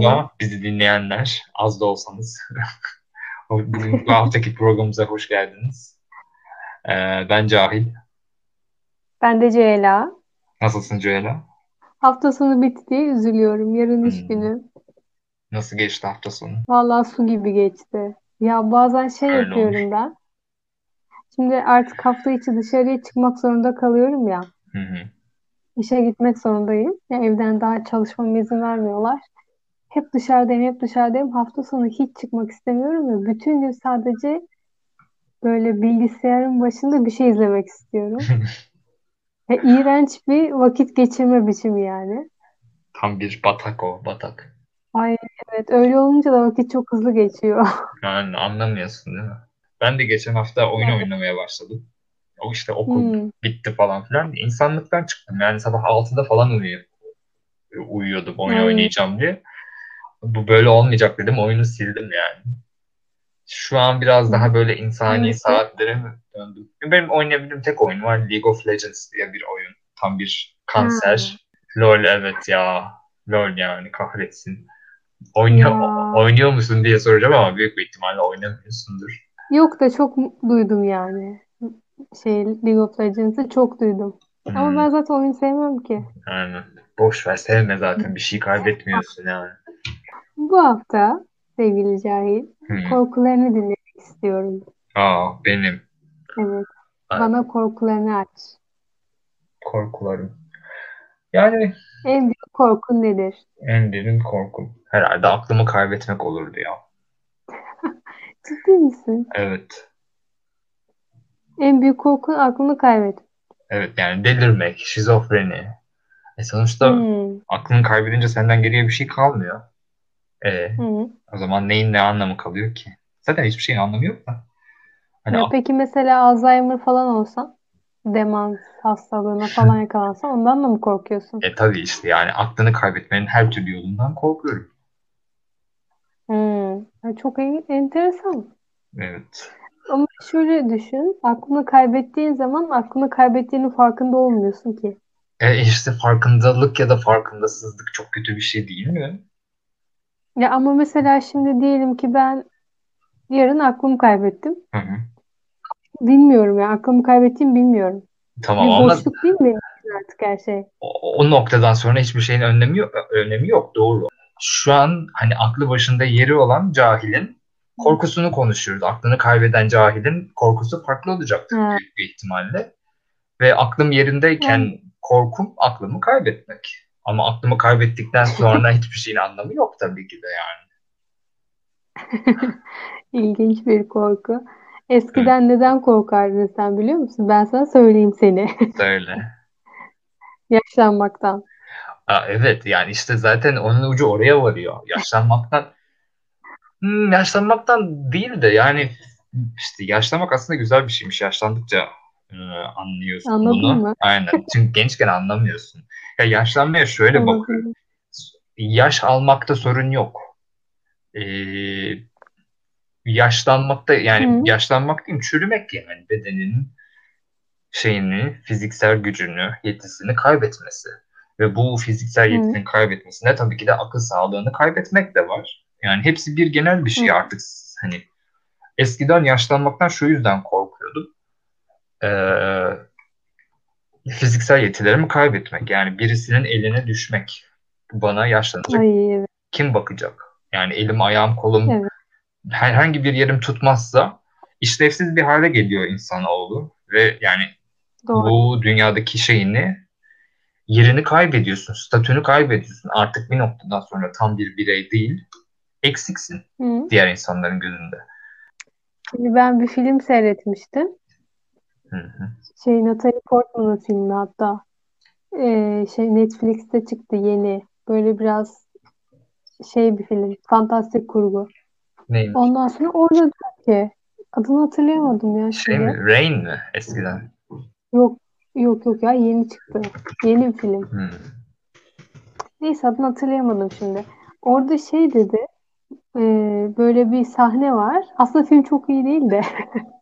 merhaba bizi dinleyenler. Az da olsanız. Bugün bu haftaki programımıza hoş geldiniz. Ee, ben Cahil. Ben de Ceyla. Nasılsın Ceyla? Hafta sonu bitti diye üzülüyorum. Yarın iş Hmm, günü. Nasıl geçti hafta sonu? Vallahi su gibi geçti. Ya bazen şey Öyle yapıyorum ben. Şimdi artık hafta içi dışarıya çıkmak zorunda kalıyorum ya. Hı hı. İşe gitmek zorundayım. Ya evden daha çalışmama izin vermiyorlar. Hep dışarıdayım, hep dışarıdayım. Hafta sonu hiç çıkmak istemiyorum ve bütün gün sadece böyle bilgisayarın başında bir şey izlemek istiyorum. Ve iğrenç bir vakit geçirme biçimi yani. Tam bir batak o, batak. Ay evet öyle olunca da vakit çok hızlı geçiyor. Yani anlamıyorsun değil mi? Ben de geçen hafta oyun Yani. oynamaya başladım. O işte okul Hmm. bitti falan filan. İnsanlıktan çıktım. Yani sabah 6'da falan uyuyup, uyuyordum oyun Ay. oynayacağım diye. Bu böyle olmayacak dedim. Oyunu sildim yani. Şu an biraz daha böyle insani Hangisi? saatlere mi döndüm? Benim oynayabildiğim tek oyun var. League of Legends diye bir oyun. Tam bir kanser. LoL evet ya. LoL yani kahretsin. Oynuyor, Ya. oynuyor musun diye soracağım ama büyük bir ihtimalle oynamıyorsundur. Yok da çok duydum yani. Şey League of Legends'ı çok duydum. Ama Hmm, ben zaten oyun sevmem ki. yani boş ver sevme zaten bir şey kaybetmiyorsun yani. Bu hafta sevgili Cahil Hmm. korkularını dinlemek istiyorum. Aa benim Evet. Ay, Bana korkularını aç. korkularım. Yani En büyük korkun nedir? en derin korkum. Herhalde aklımı kaybetmek olurdu ya. Ciddi misin? Evet. En büyük korkun aklını kaybet. Evet yani delirmek, şizofreni. E sonuçta Hmm. aklını kaybedince senden geriye bir şey kalmıyor. E Hı. o zaman neyin ne anlamı kalıyor ki? Zaten hiçbir şeyin anlamı yok da. Hani Ya peki mesela Alzheimer falan olsan, demans hastalığına falan yakalansan ondan da mı korkuyorsun? e tabii işte yani aklını kaybetmenin her türlü yolundan korkuyorum. Hmm. Çok en- enteresan. Evet. Ama şöyle düşün, aklını kaybettiğin zaman aklını kaybettiğinin farkında olmuyorsun ki. E işte farkındalık ya da farkındasızlık çok kötü bir şey değil mi? Ya ama mesela şimdi diyelim ki ben yarın aklımı kaybettim. Hı hı. Bilmiyorum ya, aklımı kaybettiğimi bilmiyorum. Tamam Bir ama boşluk değil mi artık her şey? o, o noktadan sonra hiçbir şeyin önemi yok, önemi yok. Doğru. Şu an hani aklı başında yeri olan cahilin korkusunu konuşuyoruz. Aklını kaybeden cahilin korkusu farklı olacaktır Ha. büyük bir ihtimalle. Ve aklım yerindeyken Yani korkum aklımı kaybetmek. Ama aklımı kaybettikten sonra hiçbir şeyin anlamı yok tabii ki de yani. ilginç bir korku. Hı, Eskiden neden korkardın sen biliyor musun? Ben sana söyleyeyim seni. söyle. Yaşlanmaktan. Aa, evet yani işte zaten onun ucu oraya varıyor. Yaşlanmaktan Hmm, yaşlanmaktan değil de yani işte yaşlanmak aslında güzel bir şeymiş. Yaşlandıkça e, anlıyorsun Anladın bunu. mı? Aynen. Çünkü gençken anlamıyorsun. Ya yaşlanmaya şöyle bakıyorum. Yaş almakta sorun yok. Ee, yaşlanmakta yani Hı. yaşlanmak değil çürümek yani bedeninin şeyini, fiziksel gücünü, yetisini kaybetmesi. Ve bu fiziksel Hı. yetisini kaybetmesine tabii ki de akıl sağlığını kaybetmek de var. Yani hepsi bir genel bir Hı. şey artık. Hani eskiden yaşlanmaktan şu yüzden korkuyordum. Ee, fiziksel yetilerimi kaybetmek. Yani birisinin eline düşmek. Bana yaşlanacak Ay evet. kim bakacak? Yani elim, ayağım, kolum Evet. herhangi bir yerim tutmazsa işlevsiz bir hale geliyor insanoğlu. Ve yani Doğru. bu dünyadaki şeyini yerini kaybediyorsun, statünü kaybediyorsun. Artık bir noktadan sonra tam bir birey değil, eksiksin Hı. diğer insanların gözünde. Şimdi ben bir film seyretmiştim. Hı hı. Şey Natalie Portman'ın filmi hatta. Ee, şey Netflix'te çıktı yeni. Böyle biraz şey bir film. Fantastik kurgu. Neymiş? Ondan sonra orada diyor ki adını hatırlayamadım ya Şey şimdi. mi? Rain mi? Eskiden. Yok yok yok ya yeni çıktı. Yeni bir film. Hı. Neyse adını hatırlayamadım şimdi. Orada şey dedi. e, böyle bir sahne var. Aslında film çok iyi değil de.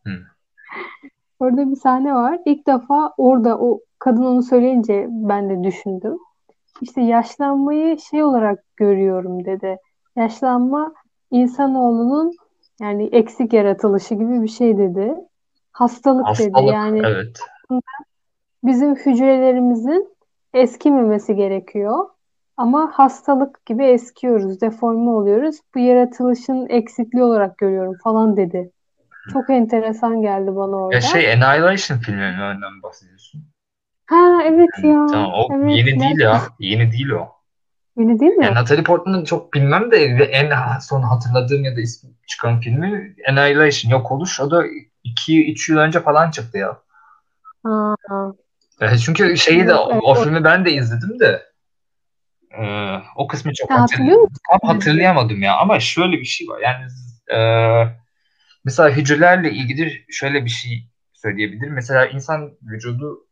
Orada bir sahne var. İlk defa orada o kadın onu söyleyince ben de düşündüm. işte yaşlanmayı şey olarak görüyorum dedi. Yaşlanma insanoğlunun yani eksik yaratılışı gibi bir şey dedi. Hastalık dedi. Hastalık, Yani evet. bizim hücrelerimizin eskimemesi gerekiyor. Ama hastalık gibi eskiyoruz, deforme oluyoruz. Bu yaratılışın eksikliği olarak görüyorum falan dedi. Çok enteresan geldi bana Ya orada. şey Annihilation filminden bahsediyorsun. Ha evet Yani ya. tamam o Evet. yeni değil ya. Yeni değil o. Yeni değil Yani mi? Natalie Portman'ı çok bilmem de en son hatırladığım ya da ismi çıkan filmi Annihilation Yok Oluş. O da 2-3 yıl önce falan çıktı ya. Ha, E, çünkü şeyi de evet. o O, filmi ben de izledim de e, o kısmı çok hatırlıyor musun? tam hatırlayamadım ya. Ama şöyle bir şey var. Yani e, mesela hücrelerle ilgili şöyle bir şey söyleyebilirim. Mesela insan vücudu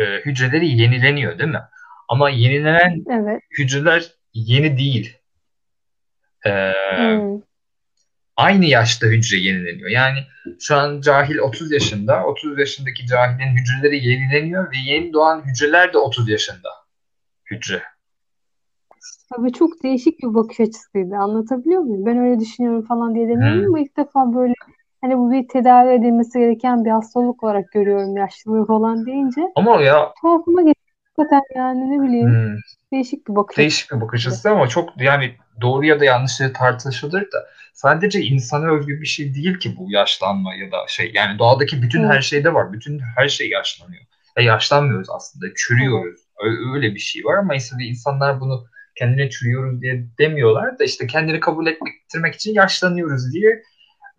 e, hücreleri yenileniyor değil mi? Ama yenilenen Evet. hücreler yeni değil. E, Hmm. aynı yaşta hücre yenileniyor. Yani şu an cahil 30 yaşında, 30 yaşındaki cahilin hücreleri yenileniyor ve yeni doğan hücreler de 30 yaşında hücre. Tabii çok değişik bir bakış açısıydı. Anlatabiliyor muyum? Ben öyle düşünüyorum falan diye demiyorum Hmm. ama ilk defa böyle hani bu bir tedavi edilmesi gereken bir hastalık olarak görüyorum yaşlılığı falan deyince. Ama ya Tuhafıma gitti. Hakikaten yani ne bileyim hmm, değişik bir bakış değişik bir bakış açısı. ama çok yani doğru ya da yanlışları tartışılır da sadece insana özgü bir şey değil ki bu yaşlanma ya da şey yani doğadaki bütün Evet. her şeyde var. Bütün her şey yaşlanıyor. Ya yaşlanmıyoruz aslında. Çürüyoruz. Ö- Öyle bir şey var ama işte insanlar bunu kendine çürüyoruz diye demiyorlar da işte kendini kabul ettirmek için yaşlanıyoruz diye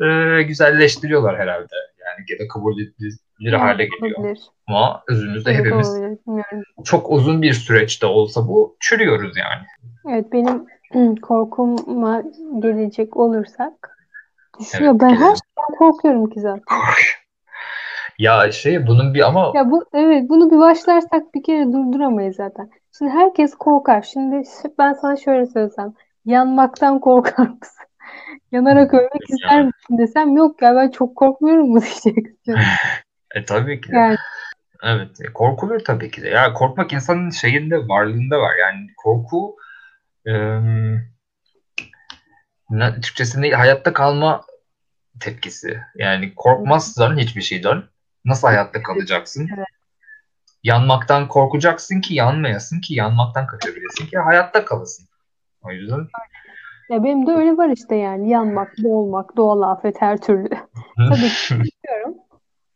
e, güzelleştiriyorlar herhalde. Yani ya da kabul edilir hale geliyor. olabilir. Ama özümüzde Evet hepimiz olabilir. Bilmiyorum. çok uzun bir süreçte olsa bu çürüyoruz yani. Evet benim korkuma gelecek olursak düşüyor. Evet Ben her gelelim. şeyden korkuyorum ki zaten. Ya şey bunun bir ama Ya bu evet bunu bir başlarsak bir kere durduramayız zaten. Şimdi herkes korkar. Şimdi ben sana şöyle söylesem. Yanmaktan korkar mısın? Yanarak ölmek ister misin desem yok ya ben çok korkmuyorum mu diyeceksin. e, tabii ki de. Yani Evet, e, korkulur tabii ki de. Ya korkmak insanın şeyinde, varlığında var. Yani korku em, ne- Türkçesinde hayatta kalma tepkisi. Yani korkmazsan hiçbir şeyden nasıl hayatta kalacaksın? evet. Yanmaktan korkacaksın ki yanmayasın ki yanmaktan kaçabilesin ki hayatta kalasın. O yüzden Ya benim de öyle var işte yani yanmak, boğulmak, doğal afet her türlü. Tabii ki istiyorum.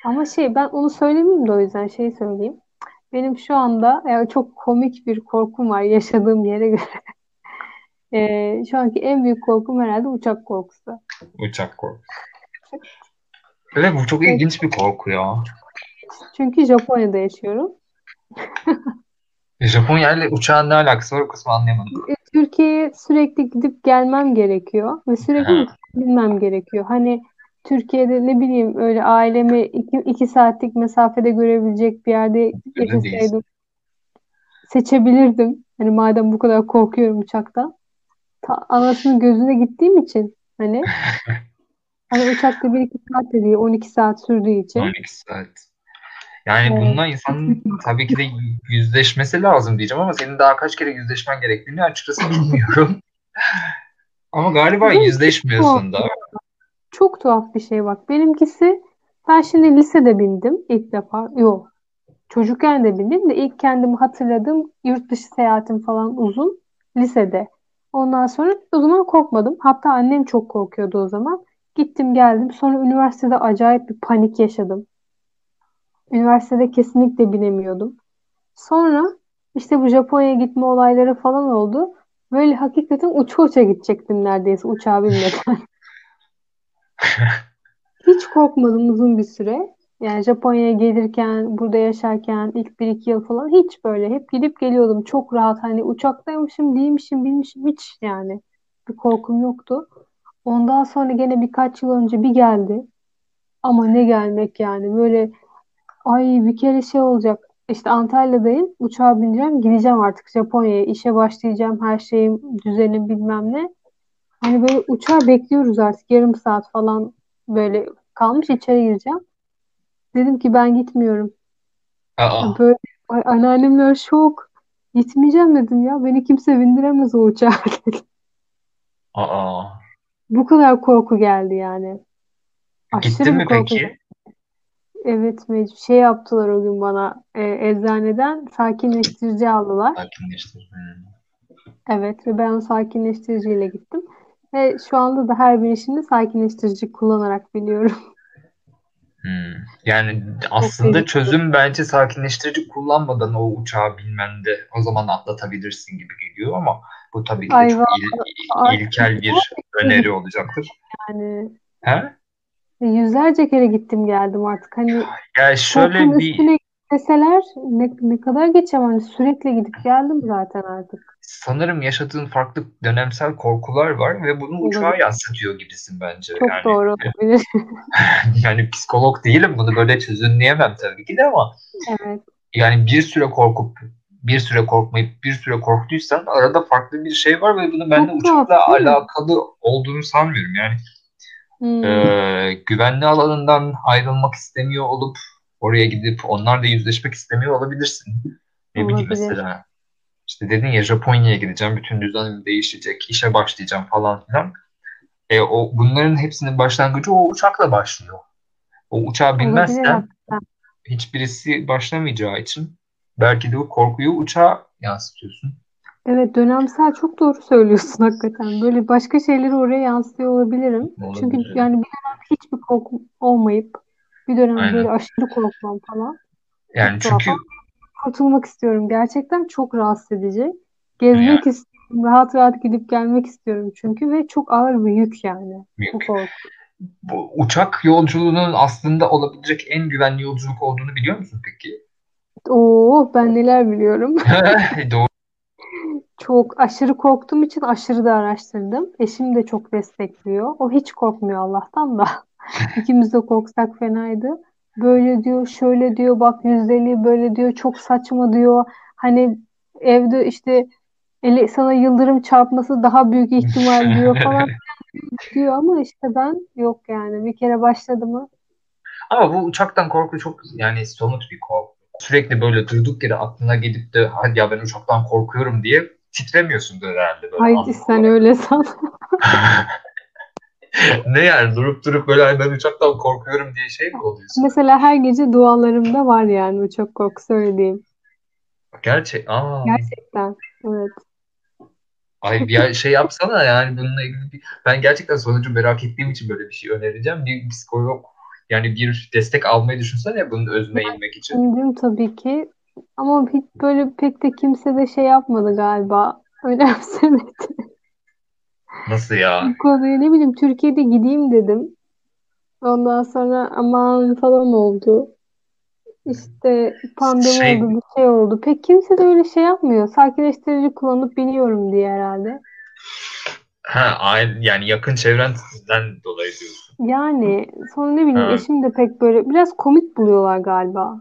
Ama şey ben onu söylemeyeyim de o yüzden şey söyleyeyim. Benim şu anda yani çok komik bir korkum var yaşadığım yere göre. Ee, şu anki en büyük korkum herhalde uçak korkusu. uçak korkusu. Evet bu çok ilginç bir korku ya. çünkü Japonya'da yaşıyorum. Japonya ile uçağın ne alakası var o kısmı anlayamadım. Türkiye'ye sürekli gidip gelmem gerekiyor ve sürekli binmem gerekiyor. Hani Türkiye'de ne bileyim öyle ailemi iki, iki saatlik mesafede görebilecek bir yerde yaşasaydım seçebilirdim. Hani madem bu kadar korkuyorum uçaktan. Ta, anasının gözüne gittiğim için hani hani uçakta bir iki saat de değil 12 saat sürdüğü için 12 saat. Yani e, bununla insanın tabii ki de yüzleşmesi lazım diyeceğim ama senin daha kaç kere yüzleşmen gerektiğini açıkçası bilmiyorum. Ama galiba tuhaf. yüzleşmiyorsun da. Çok tuhaf bir şey bak. Benimkisi ben şimdi lisede bindim ilk defa. Yok. Çocukken de bindim de ilk kendimi hatırladığım yurt dışı seyahatim falan uzun lisede. Ondan sonra o zaman korkmadım. Hatta annem çok korkuyordu o zaman. Gittim geldim. Sonra üniversitede acayip bir panik yaşadım. Üniversitede kesinlikle binemiyordum. Sonra işte bu Japonya'ya gitme olayları falan oldu. Böyle hakikaten uça uça gidecektim neredeyse uçağa binmeden. Hiç korkmadım uzun bir süre. Yani Japonya'ya gelirken, burada yaşarken ilk bir iki yıl falan hiç böyle hep gidip geliyordum. Çok rahat hani uçaktaymışım, değilmişim, bilmişim hiç yani bir korkum yoktu. Ondan sonra gene birkaç yıl önce bir geldi. Ama ne gelmek yani böyle ay bir kere şey olacak. İşte Antalya'dayım. Uçağa bineceğim. Gideceğim artık Japonya'ya. işe başlayacağım. Her şeyim, düzenim bilmem ne. Hani böyle uçağı bekliyoruz artık. Yarım saat falan böyle kalmış. içeri gireceğim. Dedim ki ben gitmiyorum. Aa, Böyle ay, anneannemler şok. Gitmeyeceğim dedim ya. Beni kimse bindiremez o uçağa dedim. Aa. Bu kadar korku geldi yani. Aşırı Gittin bir mi korku peki? Evet mecbur. Şey yaptılar o gün bana. e, eczaneden sakinleştirici aldılar. Sakinleştir. Hmm. Evet ve ben o sakinleştiriciyle gittim. Ve şu anda da her binişimde sakinleştirici kullanarak biniyorum. Hmm. Yani aslında çözüm bence sakinleştirici kullanmadan o uçağa binmende o zaman atlatabilirsin gibi geliyor ama bu tabii ki çok Ayva. il- ilkel bir öneri olacaktır. Yani He? Yüzlerce kere gittim geldim artık. Hani Yani şöyle bir üstüne deseler ne, ne kadar geçemem. Hani sürekli gidip geldim zaten artık. sanırım yaşadığın farklı dönemsel korkular var ve bunu uçağa yansıtıyor gibisin bence. Çok Yani doğru olabilir. yani psikolog değilim bunu böyle çözümleyemem tabii ki de ama Evet. yani bir süre korkup bir süre korkmayıp bir süre korktuysan arada farklı bir şey var ve bunu bende Çok uçakla alakalı olduğunu sanmıyorum. Yani Hmm. e, güvenli alanından ayrılmak istemiyor olup oraya gidip onlarla yüzleşmek istemiyor olabilirsin. Ne bileyim mesela işte dedin ya Japonya'ya gideceğim, bütün düzenim değişecek, işe başlayacağım falan filan. E, o bunların hepsinin başlangıcı o uçakla başlıyor. O uçağa binmezsen hiçbirisi başlamayacağı için belki de o korkuyu uçağa yansıtıyorsun. Evet dönemsel çok doğru söylüyorsun hakikaten. Böyle başka şeyleri oraya yansıtıyor olabilirim. Çünkü Olabilir. yani bir dönem hiçbir korkum olmayıp bir dönem Aynen. böyle aşırı korkmam falan. Yani Çok çünkü kurtulmak istiyorum. Gerçekten çok rahatsız edici. Gezmek yani istiyorum. Rahat rahat gidip gelmek istiyorum çünkü ve çok ağır bir yük yani bu büyük. korku. Bu uçak yolculuğunun aslında olabilecek en güvenli yolculuk olduğunu biliyor musun peki? Oo ben neler biliyorum. Doğru. Çok aşırı korktuğum için aşırı da araştırdım. Eşim de çok destekliyor. O hiç korkmuyor Allah'tan da. İkimiz de korksak fenaydı. Böyle diyor, şöyle diyor, bak yüzdeliği böyle diyor, çok saçma diyor. Hani evde işte ele, sana yıldırım çarpması daha büyük ihtimal diyor falan diyor ama işte ben yok yani. Bir kere başladı mı? Ama bu uçaktan korku çok yani somut bir korku. Sürekli böyle durduk yere aklına gidip de hadi ya ben uçaktan korkuyorum diye titremiyorsundur herhalde böyle Haydi anlık sen öyle san. Ne yani durup durup böyle "Ay ben uçaktan korkuyorum diye şey mi oluyorsun? Mesela her gece dualarımda var yani uçak korkusu öyle diyeyim. Gerçek. Aa. Gerçekten. Evet. Ay bir şey yapsana yani bununla ilgili bir... Ben gerçekten sonucu merak ettiğim için böyle bir şey önereceğim. Bir psikolog yani bir destek almayı düşünsene bunun özüne inmek için. Düşündüm tabii ki. Ama hiç böyle pek de kimse de şey yapmadı galiba. Önemsemedi. Nasıl ya? Bu konuyu ne bileyim Türkiye'de gideyim dedim. Ondan sonra aman falan oldu. İşte pandemi Şey oldu, bir şey oldu. Pek kimse de öyle şey yapmıyor. Sakinleştirici kullanıp biniyorum diye herhalde. ha yani yakın çevrenden dolayı diyorsun. Yani sonra ne bileyim Ha. eşim de pek böyle biraz komik buluyorlar galiba.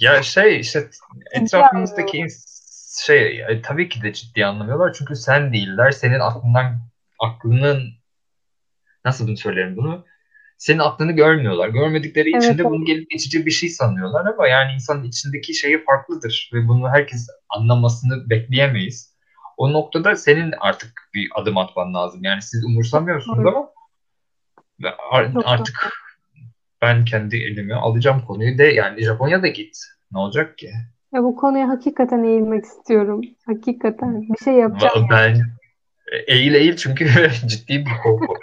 Ya şey işte etrafımızdaki ins- şey e, tabii ki de ciddi anlamıyorlar çünkü sen değiller. Senin aklından aklının nasıl bunu söylerim bunu? Senin aklını görmüyorlar. Görmedikleri için Evet, de bunu gelip geçici bir şey sanıyorlar ama yani insanın içindeki şeyi farklıdır ve bunu herkes anlamasını bekleyemeyiz. O noktada senin artık bir adım atman lazım. Yani siz umursamıyorsunuz Doğru. ama artık ben kendi elime alacağım konuyu de yani Japonya'da git. Ne olacak ki? Ya bu konuya hakikaten eğilmek istiyorum. Hakikaten bir şey yapacağım. Ben eğil eğil çünkü ciddi bir korku.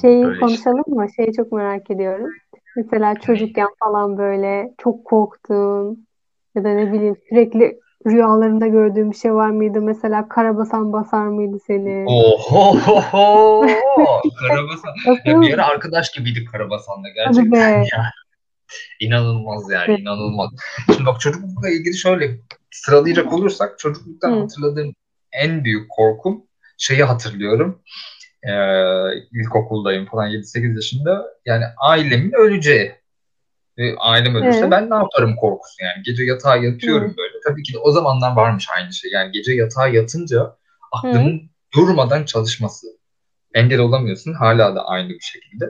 Şeyi Böyle işte. konuşalım mı? Şeyi çok merak ediyorum. Mesela çocukken falan böyle çok korktuğun ya da ne bileyim sürekli rüyalarında gördüğün bir şey var mıydı? Mesela karabasan basar mıydı seni? Oho! Karabasan. Ya bir ara arkadaş gibiydik Karabasan'la gerçekten ya. İnanılmaz yani Evet. inanılmaz. Şimdi bak çocuklukla ilgili şöyle sıralayacak olursak çocukluktan Hı. hatırladığım en büyük korkum şeyi hatırlıyorum. Ee, ilkokuldayım falan 7-8 yaşında. Yani ailemin öleceği. Ve ailem ölürse Evet. ben ne yaparım korkusu yani. Gece yatağa yatıyorum Hı. böyle. Tabii ki de o zamanlar varmış aynı şey. Yani gece yatağa yatınca aklının durmadan çalışması. Engel olamıyorsun. Hala da aynı bir şekilde.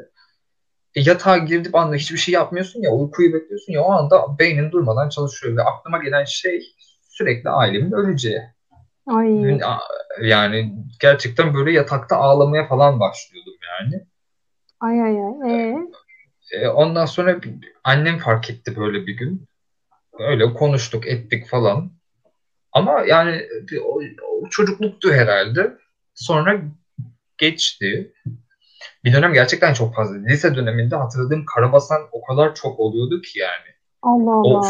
E, yatağa girdip anda hiçbir şey yapmıyorsun ya uykuyu bekliyorsun ya o anda beynin durmadan çalışıyor ve aklıma gelen şey sürekli ailemin öleceği. Ay. Yani gerçekten böyle yatakta ağlamaya falan başlıyordum yani. Ay ay ay. Ee? E, ondan sonra annem fark etti böyle bir gün. Öyle konuştuk ettik falan. Ama yani o, o çocukluktu herhalde. Sonra geçti. Bir dönem gerçekten çok fazla. Lise döneminde hatırladığım karabasan o kadar çok oluyordu ki yani. Allah Allah. O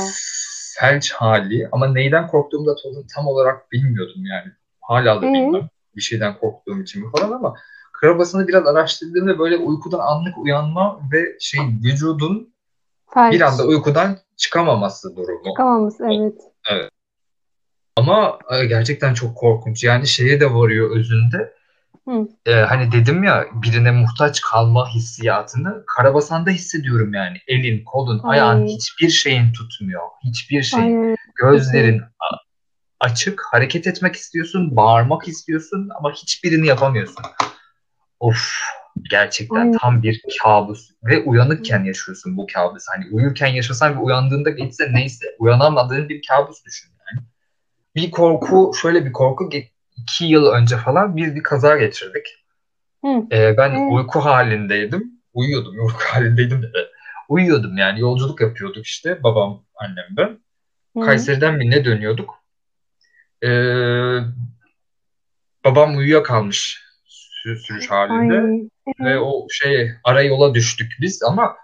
felç hali ama neyden korktuğumu da tam olarak bilmiyordum yani. Hala da bilmem bir şeyden korktuğum için falan ama karabasını biraz araştırdığımda böyle uykudan anlık uyanma ve şey vücudun felç. bir anda uykudan çıkamaması durumu. Çıkamaması evet. Evet. Ama e, gerçekten çok korkunç. Yani şeye de varıyor özünde. Ee, hani dedim ya birine muhtaç kalma hissiyatını Karabasan'da hissediyorum yani. Elin, kolun, Ay. ayağın hiçbir şeyin tutmuyor. Hiçbir şey. Ay. Gözlerin açık, hareket etmek istiyorsun, bağırmak istiyorsun ama hiçbirini yapamıyorsun. Of gerçekten Ay. tam bir kabus ve uyanıkken yaşıyorsun bu kabus. Hani uyurken yaşasan ve uyandığında geçse neyse uyanamadığın bir kabus düşün yani. Bir korku, şöyle bir korku iki yıl önce falan bir bir kaza geçirdik. Ee, ben Hı. uyku halindeydim. Uyuyordum, uyku halindeydim de. Uyuyordum yani yolculuk yapıyorduk işte babam, annem ben. Hı. Kayseri'den Minne dönüyorduk. Ee, babam uyuyakalmış sürüş halinde Ay. ve o şey ara yola düştük biz ama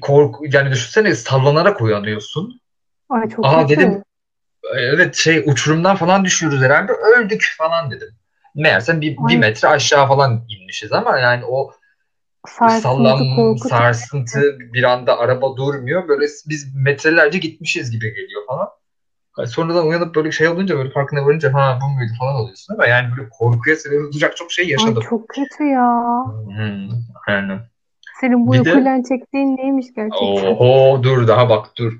korku yani düşünsene sallanarak uyanıyorsun. Ay çok Aa kötü. dedim evet şey uçurumdan falan düşüyoruz herhalde öldük falan dedim. Meğerse bir, bir metre aşağı falan inmişiz ama yani o sarsıntı, sallam, korkutu. sarsıntı bir anda araba durmuyor. Böyle biz metrelerce gitmişiz gibi geliyor falan. Sonradan uyanıp böyle şey olunca böyle farkına varınca ha bu muydu falan oluyorsun ama yani böyle korkuya sebep olacak çok şey yaşadım. Ay çok kötü ya. Hmm, yani. Senin bu uykuyla çektiğin neymiş gerçekten? Oho dur daha bak dur.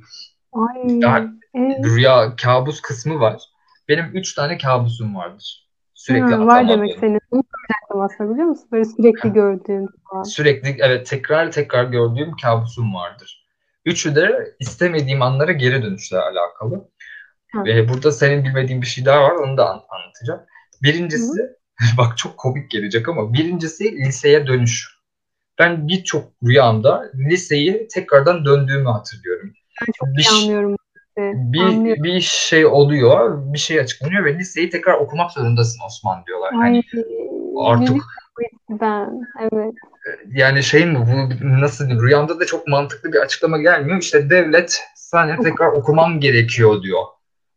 Ay. Daha, evet. Rüya kabus kısmı var. Benim üç tane kabusum vardır. Sürekli ha, var demek senin. Bunu aslında biliyor musun? Böyle sürekli gördüğün falan. Sürekli evet tekrar tekrar gördüğüm kabusum vardır. Üçü de istemediğim anlara geri dönüşle alakalı. Ve burada senin bilmediğin bir şey daha var. Onu da an- anlatacağım. Birincisi bak çok komik gelecek ama birincisi liseye dönüş. Ben birçok rüyamda liseyi tekrardan döndüğümü hatırlıyorum. Ben çok bir, anlıyorum. Bir, anlıyorum. bir şey oluyor, bir şey açıklanıyor ve liseyi tekrar okumak zorundasın Osman diyorlar. Ay, hani artık ben evet. Yani şey mi bu nasıl diyeyim rüyamda da çok mantıklı bir açıklama gelmiyor. İşte devlet sana tekrar okumam gerekiyor diyor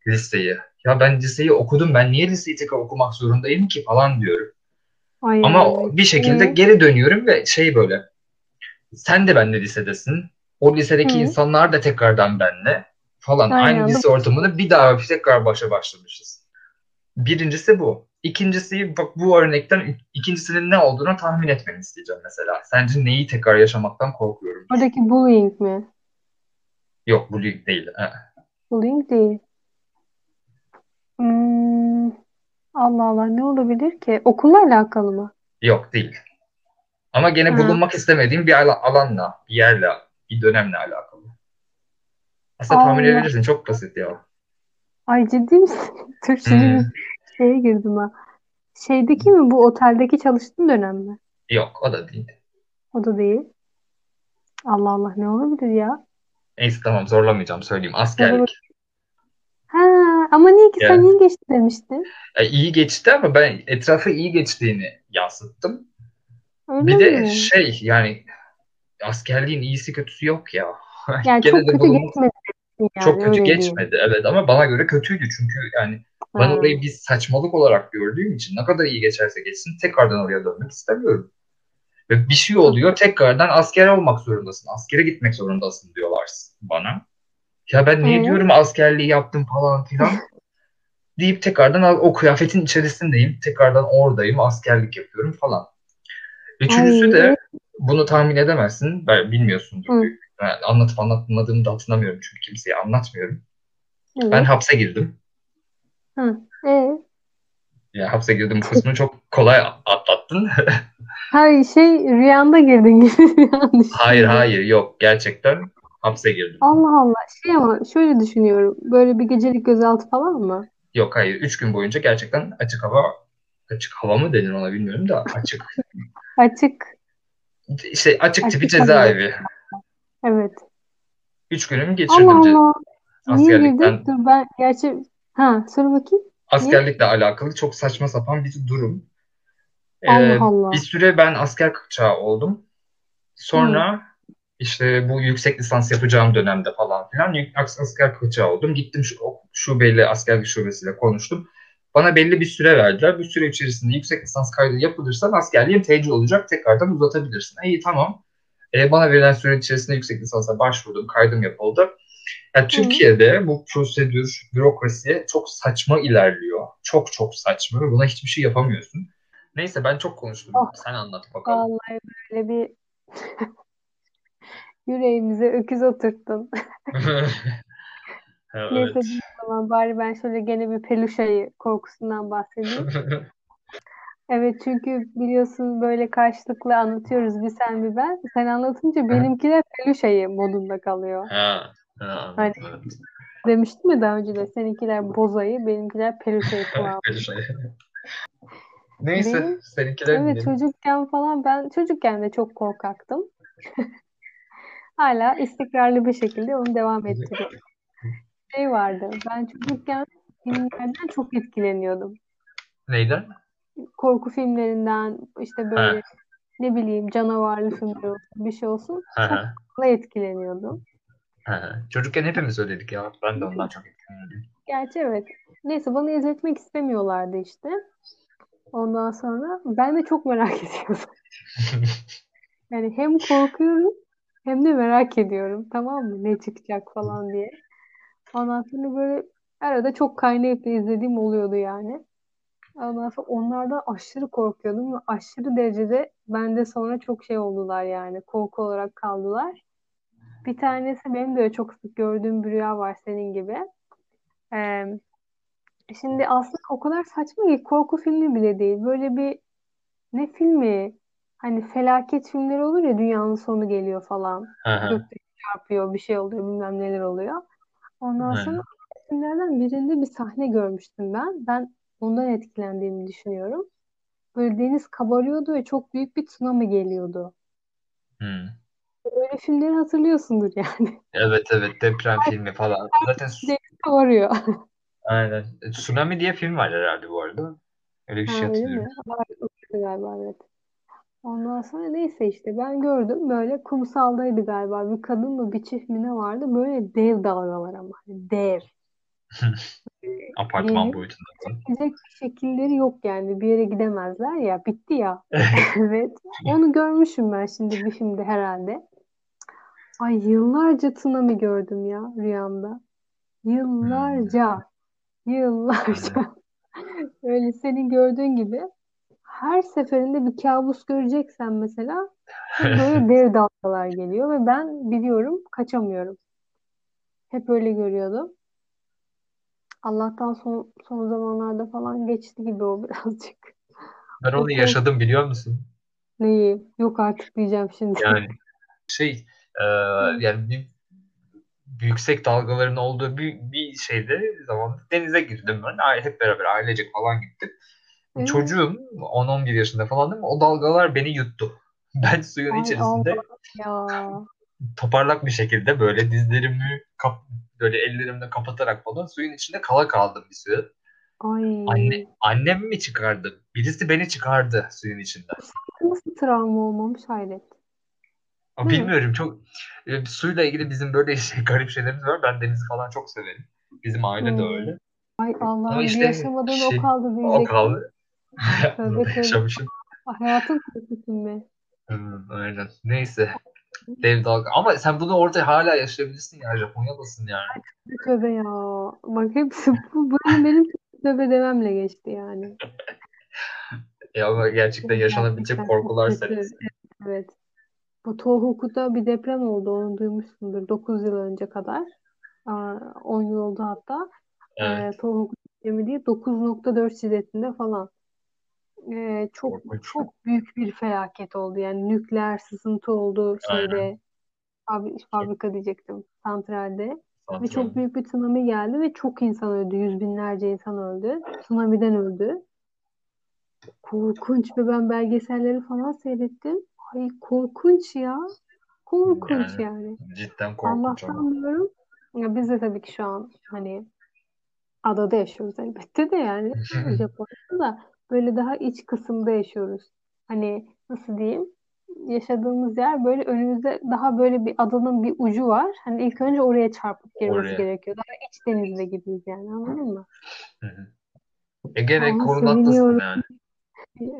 liseyi. Ya ben liseyi okudum ben niye liseyi tekrar okumak zorundayım ki falan diyorum. Ay, Ama bir şekilde geri dönüyorum ve şey böyle sen de benle lisedesin. O lisedeki Hı. insanlar da tekrardan benle falan. Aynen. Aynı lise ortamını bir daha tekrar başa başlamışız. Birincisi bu. İkincisi bak bu örnekten ikincisinin ne olduğunu tahmin etmeni isteyeceğim mesela. Sence neyi tekrar yaşamaktan korkuyorum? Oradaki bullying mi? Yok bullying değil. Ha. Bullying değil. Allah Allah ne olabilir ki? Okulla alakalı mı? Yok değil. Ama gene ha. bulunmak istemediğim bir alanla, bir yerle bir dönemle alakalı. Aslında Allah. tahmin edebilirsin. Çok basit ya. Ay ciddi misin? Şimdi hmm. şeye girdim ha. Şeydeki mi bu oteldeki çalıştığın dönem mi? Yok o da değil. O da değil. Allah Allah ne olabilir ya? Neyse tamam zorlamayacağım söyleyeyim. Askerlik. Ha ama niye ki sen iyi geçti demiştin. E, iyi geçti ama ben etrafa iyi geçtiğini yansıttım. Öyle bir de şey yani askerliğin iyisi kötüsü yok ya. Yani Gene çok kötü bulunmak... geçmedi. Yani, çok kötü geçmedi diyeyim. evet ama bana göre kötüydü çünkü yani ha. ben orayı bir saçmalık olarak gördüğüm için ne kadar iyi geçerse geçsin tekrardan oraya dönmek istemiyorum. Ve bir şey oluyor tekrardan asker olmak zorundasın. Askere gitmek zorundasın diyorlar bana. Ya ben niye diyorum askerliği yaptım falan filan. deyip tekrardan o kıyafetin içerisindeyim. Tekrardan oradayım. Askerlik yapıyorum falan. Üçüncüsü Ay. de bunu tahmin edemezsin. Ben bilmiyorsundur. Hı. Yani anlatıp anlatmadığımı da hatırlamıyorum çünkü kimseye anlatmıyorum. Evet. Ben hapse girdim. Hı. Ee? Ya hapse girdim kısmını çok kolay atlattın. Hayır şey rüyanda girdin gibi Hayır hayır yok gerçekten hapse girdim. Allah Allah. Şey ama şöyle düşünüyorum. Böyle bir gecelik gözaltı falan mı? Yok hayır 3 gün boyunca gerçekten açık hava açık hava mı denir ona bilmiyorum da açık. Açık. İşte açık tipi Açık cezaevi. Evet. 3 günümü geçirdim Allah Allah. Niye girdin? Dur ben gerçi ha söyle bakayım. Askerlikle alakalı çok saçma sapan bir durum. Ee, Allah Allah. bir süre ben asker kaçağı oldum. Sonra işte bu yüksek lisans yapacağım dönemde falan filan asker kaçağı oldum. Gittim şu şubeyle askerlik şubesiyle konuştum. Bana belli bir süre verdiler. Bu süre içerisinde yüksek lisans kaydı yapılırsa askerliğin tecil olacak. Tekrardan uzatabilirsin. İyi tamam. Ee, bana verilen süre içerisinde yüksek lisansa başvurdum. Kaydım yapıldı. Yani Türkiye'de bu prosedür, bürokrasi çok saçma ilerliyor. Çok çok saçma ve buna hiçbir şey yapamıyorsun. Neyse ben çok konuştum. Oh. Sen anlat bakalım. Vallahi böyle bir yüreğimize öküz oturttun. Ha, Neyse evet. o zaman bari ben şöyle gene bir peluş ayı korkusundan bahsedeyim. Evet çünkü biliyorsun böyle karşılıklı anlatıyoruz bir sen bir ben. Sen anlatınca benimkiler peluş ayı modunda kalıyor. Ha, ha, Hani- evet. Demiştim mi daha önce de seninkiler boz ayı, benimkiler peluş ayı kıvamı. Böyle şey. Neyse, Benim- seninkiler Evet dinleyelim. çocukken falan ben çocukken de çok korkaktım. Hala istikrarlı bir şekilde onu devam ettiriyorum. Şey vardı ben çocukken filmlerden çok etkileniyordum. Neyden? Korku filmlerinden işte böyle Ha. ne bileyim canavarlı filmler olsun bir şey olsun hı, çok etkileniyordum. hı. Çocukken hepimiz öyledik ya. Ben de ondan çok etkileniyordum. Gerçi evet. Neyse bana izletmek istemiyorlardı işte. Ondan sonra ben de çok merak ediyordum. Yani hem korkuyorum hem de merak ediyorum. Tamam mı? Ne çıkacak falan diye. Ondan sonra böyle arada çok kaynayıp izlediğim oluyordu yani. Ondan sonra onlardan aşırı korkuyordum ve aşırı derecede bende sonra çok şey oldular yani. Korku olarak kaldılar. Bir tanesi benim de çok sık gördüğüm bir rüya var senin gibi. Ee, şimdi aslında o kadar saçma ki korku filmi bile değil. Böyle bir ne filmi? Hani felaket filmleri olur ya dünyanın sonu geliyor falan. Hı hı, Gökte çarpıyor bir şey oluyor bilmem neler oluyor. Ondan Aynen. sonra filmlerden birinde bir sahne görmüştüm ben. Ben ondan etkilendiğimi düşünüyorum. Böyle deniz kabarıyordu ve çok büyük bir tsunami geliyordu. hı. Böyle filmleri hatırlıyorsundur yani. Evet evet deprem filmi falan. Zaten Deniz kabarıyor. aynen. E, Tsunami diye film var herhalde bu arada. Öyle bir Ha, şey öyle mi? hatırlıyorum. Var, öyle galiba evet. Ondan sonra neyse işte ben gördüm böyle kumsaldaydı galiba. Bir kadın mı bir çift mi ne vardı? Böyle dev dalgalar ama. Hani Dev. Apartman Geliyor. boyutunda bir şekilleri yok yani. Bir yere gidemezler ya. Bitti ya. Evet. Onu görmüşüm ben şimdi bir filmde herhalde. Ay yıllarca tsunami gördüm ya rüyamda. Yıllarca. Yıllarca. Öyle senin gördüğün gibi her seferinde bir kabus göreceksen mesela böyle dev dalgalar geliyor ve ben biliyorum kaçamıyorum. Hep öyle görüyordum. Allah'tan son, son zamanlarda falan geçti gibi o birazcık. Ben onu yaşadım biliyor musun? Neyi? Yok artık diyeceğim şimdi. Yani şey e, yani bir, bir yüksek dalgaların olduğu bir, bir şeyde zaman denize girdim ben. Hep beraber ailecek falan gittik. Evet. Çocuğum 10-11 yaşında falandım. O dalgalar beni yuttu. Ben suyun Ay içerisinde Ya. toparlak bir şekilde böyle dizlerimi kap, böyle ellerimle kapatarak falan suyun içinde kala kaldım bir süre. Ay. Anne, annem mi çıkardı? Birisi beni çıkardı suyun içinden. Nasıl travma olmamış hayret. Ama Değil mi? bilmiyorum çok e, suyla ilgili bizim böyle şey, garip şeylerimiz var. Ben denizi falan çok severim. Bizim aile de Hmm. öyle. Ay Allah'ım Ama işte yaşamadığın şey- o kaldı O diyecektim. kaldı. Tövbe. yaşamışım. Hayatın korkusu mu? Hmm, aynen. Neyse. Dev dalga. Ama sen bunu orada hala yaşayabilirsin ya. Japonya'dasın yani. Tövbe ya. Bak hepsi bu böyle benim tövbe dememle geçti yani. Ya ama gerçekten yaşanabilecek korkular serisi. Evet. Bu Tohoku'da bir deprem oldu. Onu duymuşsundur. 9 yıl önce kadar. Aa, 10 yıl oldu hatta. Evet. Ee, Tohoku depremi diye 9.4 şiddetinde falan. E, çok Korkunç. çok büyük bir felaket oldu. Yani nükleer sızıntı oldu şeyde fabri- fabrika diyecektim santralde. Ve çok büyük bir tsunami geldi ve çok insan öldü. Yüz binlerce insan öldü. Tsunami'den öldü. Korkunç ve ben belgeselleri falan seyrettim. Ay korkunç ya. Korkunç Yani yani. cidden korkunç ama. Allah'tan diyorum. Ya biz de tabii ki şu an hani adada yaşıyoruz elbette de yani Japonya'da da böyle daha iç kısımda yaşıyoruz. Hani nasıl diyeyim? Yaşadığımız yer böyle önümüzde daha böyle bir adanın bir ucu var. Hani ilk önce oraya çarpıp girmesi Oraya. gerekiyor. Daha iç denizde gibiyiz yani anladın mı? Hı hı. E korunaktasın seviniyorum. yani.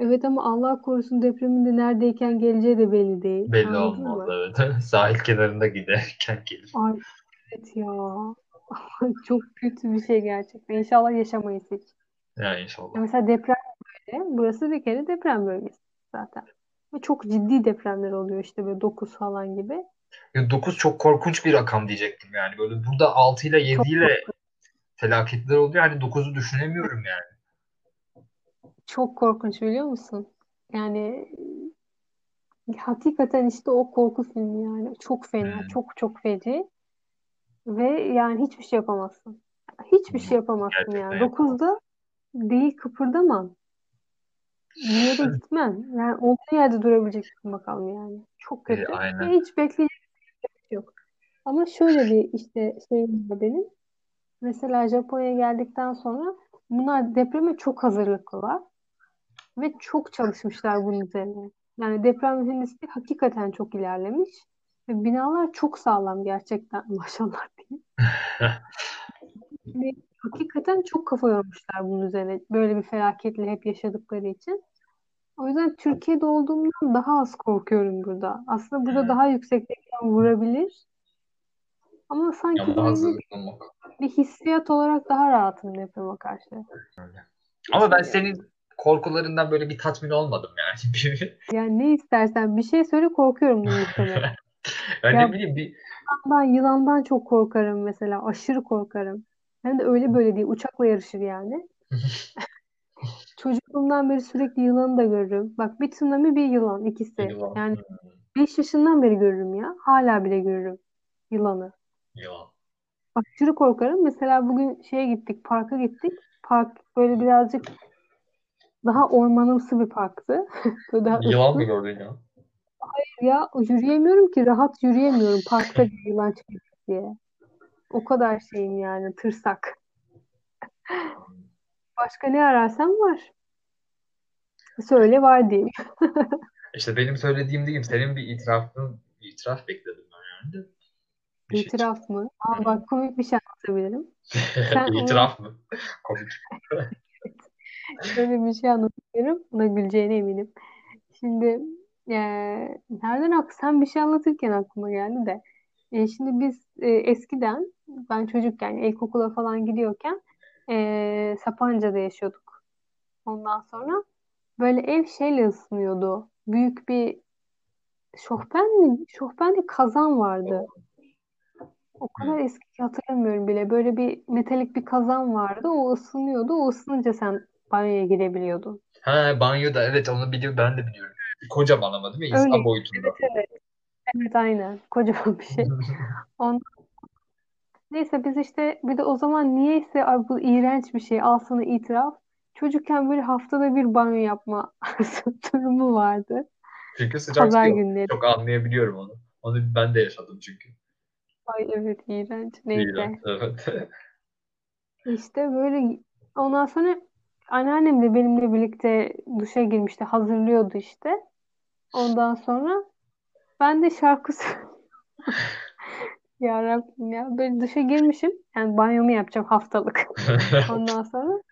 Evet ama Allah korusun depremin de neredeyken geleceği de belli değil. Belli Anladın olmaz mı? evet. Sahil kenarında giderken gelir. Ay evet ya. Çok kötü bir şey gerçekten. İnşallah yaşamayız hiç. Ya inşallah. mesela deprem. Burası bir kere deprem bölgesi zaten. Ve çok ciddi depremler oluyor işte böyle 9 falan gibi. 9 çok korkunç bir rakam diyecektim yani. Böyle burada 6 ile 7 Çok ile felaketler oluyor. Yani 9'u düşünemiyorum yani. çok korkunç biliyor musun? Yani hakikaten işte o korku filmi yani. Çok fena, Hmm, çok çok feci. Ve yani hiçbir şey yapamazsın. Hiçbir şey yapamazsın gerçekten yani. 9'da değil kıpırdamam. Bir yere gitmem. Yani olduğu yerde durabileceksin bakalım yani. Çok E, kötü. Ve aynen. hiç bekleyecek bir şey yok. Ama şöyle bir işte şeyim var benim. Mesela Japonya'ya geldikten sonra bunlar depreme çok hazırlıklılar ve çok çalışmışlar bunun üzerine. Yani deprem mühendisliği hakikaten çok ilerlemiş ve binalar çok sağlam gerçekten maşallah diyeyim. Hakikaten çok kafa yormuşlar bunun üzerine böyle bir felaketle hep yaşadıkları için. O yüzden Türkiye'de olduğumdan daha az korkuyorum burada. Aslında burada Hmm. daha yükseklikten vurabilir ama sanki olmak. bir hissiyat olarak daha rahatım depreme karşı. Öyle. Ama ben senin korkularından böyle bir tatmin olmadım yani. Yani ne istersen bir şey söyle korkuyorum bunu muhtemelen. Yani Ya ne bileyim bir ben yılandan çok korkarım mesela. Aşırı korkarım. Hem de öyle böyle değil. Uçakla yarışır yani. Çocukluğumdan beri sürekli yılanı da görürüm. Bak bir tsunami bir yılan ikisi. yılan. Yani Hmm, 5 yaşından beri görürüm ya. Hala bile görürüm yılanı. yılan. Aşırı korkarım. Mesela bugün şeye gittik, parka gittik. Park böyle birazcık daha ormanımsı bir parktı. Böyle daha Yılan mı gördün ya? Ya yürüyemiyorum ki, rahat yürüyemiyorum parkta bir yılan çıkacak diye. O kadar şeyim yani, tırsak. Başka ne ararsan var. Söyle var diyeyim. İşte benim söylediğim değil. Senin bir itirafın, bir itiraf bekledim ben yani. Bir şey. İtiraf mı? Aa bak komik bir şey anlatabilirim. Sen İtiraf mı? Komik. şöyle bir şey anlatıyorum. Buna güleceğine eminim. Şimdi eee, nereden ak sen bir şey anlatırken aklıma geldi de. E, şimdi biz e, eskiden ben çocukken ilkokula falan gidiyorken e, Sapanca'da yaşıyorduk. Ondan sonra böyle ev şeyle ısınıyordu. Büyük bir şofben mi? Şofben bir kazan vardı. O kadar eski ki hatırlamıyorum bile. Böyle bir metalik bir kazan vardı. O ısınıyordu. O ısınınca sen banyoya girebiliyordun. Ha banyoda evet onu biliyorum ben de biliyorum. Kocaman ama değil mi? İnsan Öyle. boyutunda. Evet evet. Evet aynen. Kocaman bir şey. Ondan Neyse biz işte bir de o zaman niyeyse ay bu iğrenç bir şey al sana itiraf. Çocukken böyle haftada bir banyo yapma durumu vardı. Çünkü sıcak su Pazar yok. günleri. Çok anlayabiliyorum onu. Onu ben de yaşadım çünkü. Ay evet iğrenç. İğrenç. Neyse. Evet. İşte böyle ondan sonra anneannem de benimle birlikte duşa girmişti. Hazırlıyordu işte. Ondan sonra ben de şarkı Ya Rabbim ya. Böyle duşa girmişim. Yani banyomu yapacağım haftalık. Ondan sonra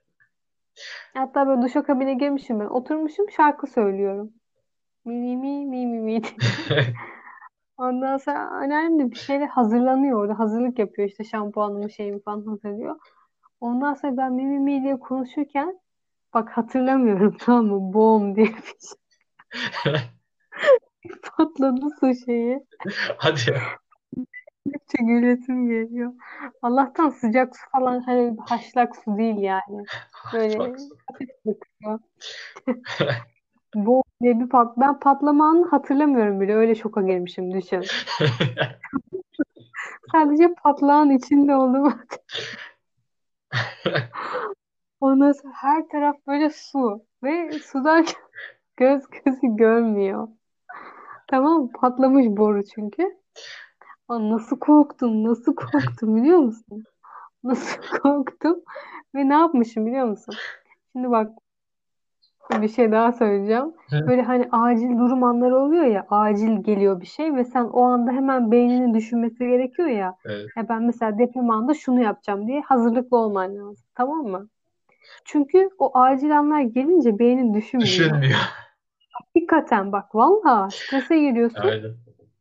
hatta böyle duşakabine girmişim ben. Oturmuşum şarkı söylüyorum. Mi mi mi mi mi mi. Ondan sonra anneannem de bir şeyle hazırlanıyor orada. Hazırlık yapıyor işte şampuanımı şeyimi falan hazırlıyor. Ondan sonra ben mi mi mi diye konuşurken bak hatırlamıyorum tamam mı? Boom diye bir şey patladı su şeyi. Hadi ya. Gülünce gülesim geliyor. Allah'tan sıcak su falan hani haşlak su değil yani. Böyle Bak. hafif ılık. Bu diye bir pat ben patlama anını hatırlamıyorum bile. Öyle şoka girmişim düşün. Sadece patlağın içinde olduğumu Ondan sonra her taraf böyle su ve sudan göz gözü görmüyor. Tamam mı? Patlamış boru çünkü. Aa, nasıl korktum, nasıl korktum biliyor musun? Nasıl korktum ve ne yapmışım biliyor musun? Şimdi bak bir şey daha söyleyeceğim. Böyle hani acil durum anları oluyor ya, acil geliyor bir şey ve sen o anda hemen beyninin düşünmesi gerekiyor ya. Evet. Ya ben mesela deprem anında şunu yapacağım diye hazırlıklı olman lazım. Tamam mı? Çünkü o acil anlar gelince beynin düşünmüyor. Düşünmüyor. Hakikaten bak valla strese giriyorsun. Aynen.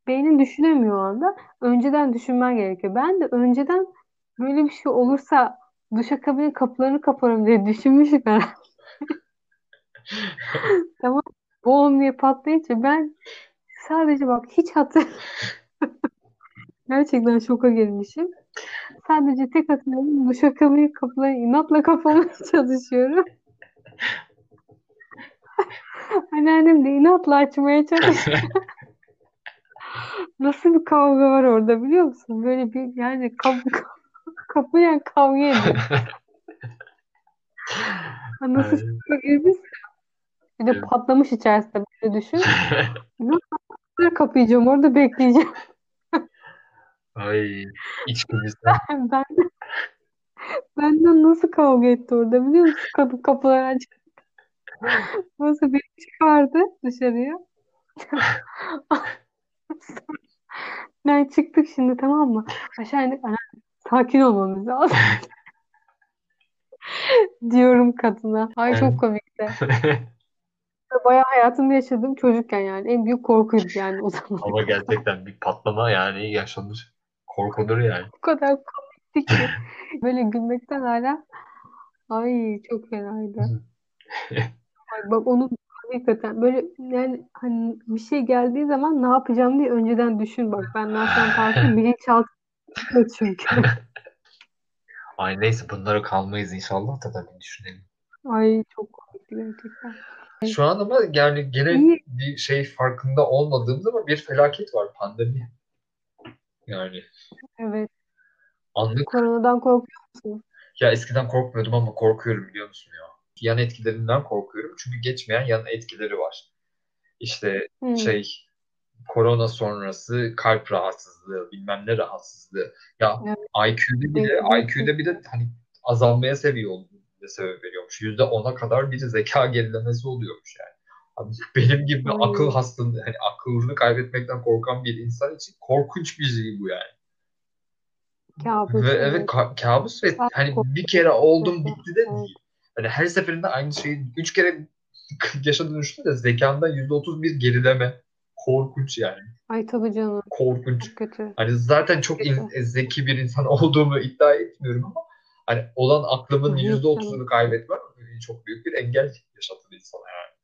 Beynin düşünemiyor o anda. Önceden düşünmen gerekiyor. Ben de önceden böyle bir şey olursa duşakabinin kapılarını kaparım diye düşünmüşüm ben. Tamam. Bom diye patlayınca ben sadece bak hiç hatır gerçekten şoka girmişim. Sadece tek hatırladım duşakabinin kapılarını inatla kapamaya çalışıyorum. Anneannem de inatla açmaya çalışıyor. Nasıl bir kavga var orada biliyor musun? Böyle bir yani kapı kapıya kavga ediyor. Nasıl şoka girmiş? Bir de patlamış içerisinde böyle düşün. Nasıl kapayacağım orada bekleyeceğim. Ay içgüdüsel. Ben benden nasıl kavga etti orada biliyor musun? Kapı kapıları aç. Nasıl bir çıkardı dışarıya. Ben çıktık şimdi tamam mı? Aşağı indik. Ana, sakin olmamız lazım diyorum kadına. Ay Evet. çok komikti. Bayağı hayatımda yaşadığım çocukken yani. En büyük korkuydu yani o zaman. Ama gerçekten bir patlama yani yaşanır. Korkulur yani. O kadar komikti ki. Böyle gülmekten hala ay çok fenaydı. Ay bak onu hakikaten böyle yani hani bir şey geldiği zaman ne yapacağım diye önceden düşün bak. Benden sonra kalkın bilinçaltı çünkü. Ay neyse bunlara kalmayız inşallah da tabii düşünelim. Ay çok komikti gerçekten. Şu an ama yani gene İyi. bir şey farkında olmadığımız ama bir felaket var pandemi. Yani Evet. anlık Koronadan korkuyor musun? ya eskiden korkmuyordum ama korkuyorum biliyor musun ya. Yan etkilerinden korkuyorum çünkü geçmeyen yan etkileri var. İşte Hmm. şey korona sonrası kalp rahatsızlığı, bilmem ne rahatsızlığı. Ya Evet. IQ'de bile Evet. IQ'de bile hani azalmaya seviyor sebep veriyormuş. Yüzde ona kadar bir zeka gerilemesi oluyormuş yani. Abi benim gibi Ay. akıl hastalığı, hani aklını kaybetmekten korkan bir insan için korkunç bir şey bu yani. Kabus. Ve evet evet. ka- kabus ve hani bir kere oldum bitti de değil. Hani her seferinde aynı şeyi üç kere yaşadığını düşünün de zekanda yüzde otuz bir gerileme. Korkunç yani. Ay tabii canım. Korkunç. Çok kötü. Hani zaten çok in- zeki bir insan olduğumu iddia etmiyorum ama hani olan aklımın Hı, yüzde otuzunu tamam. kaybetmem çok büyük bir engel yaşatır insana yani.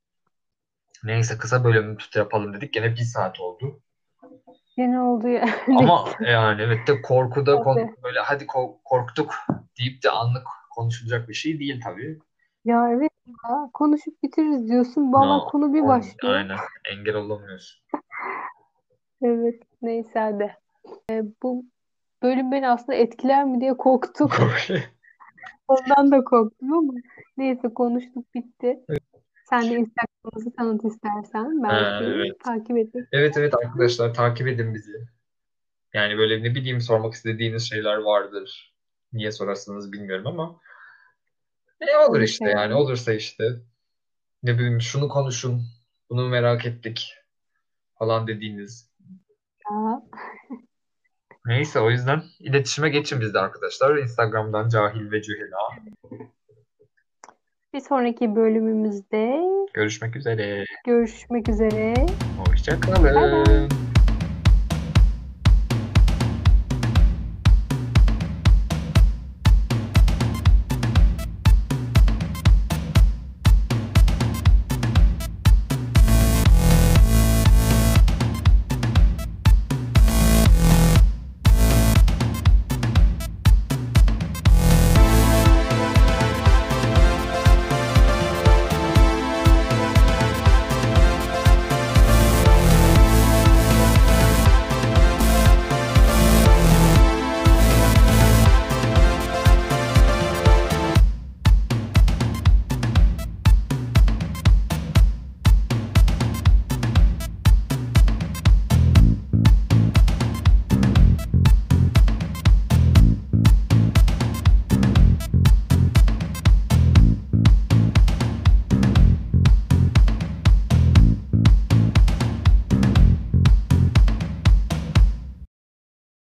Neyse kısa bölümü tut yapalım dedik. Gene bir saat oldu. Yine oldu ya. Ama yani evet de korkuda Hadi. böyle hadi ko- korktuk deyip de anlık konuşulacak bir şey değil tabii. Ya evet ya. Konuşup bitiririz diyorsun. Valla No, konu bir on- başlıyor. Aynen. Engel olamıyorsun. Evet. Neyse hadi. Ee, bu bölüm beni aslında etkiler mi diye korktum. Ondan da korktum ama neyse konuştuk bitti. Sen de Instagram'ımızı tanıt istersen. Belki Ha, evet. takip ederiz. Evet evet arkadaşlar takip edin bizi. Yani böyle ne bileyim sormak istediğiniz şeyler vardır. Niye sorarsınız bilmiyorum ama ne olur işte şey yani olursa işte ne bileyim şunu konuşun, bunu merak ettik falan dediğiniz. Neyse o yüzden iletişime geçin bizde arkadaşlar. Instagram'dan Cahil ve Cühela. bir sonraki bölümümüzde Görüşmek üzere. görüşmek üzere. Hoşça bay. kalın.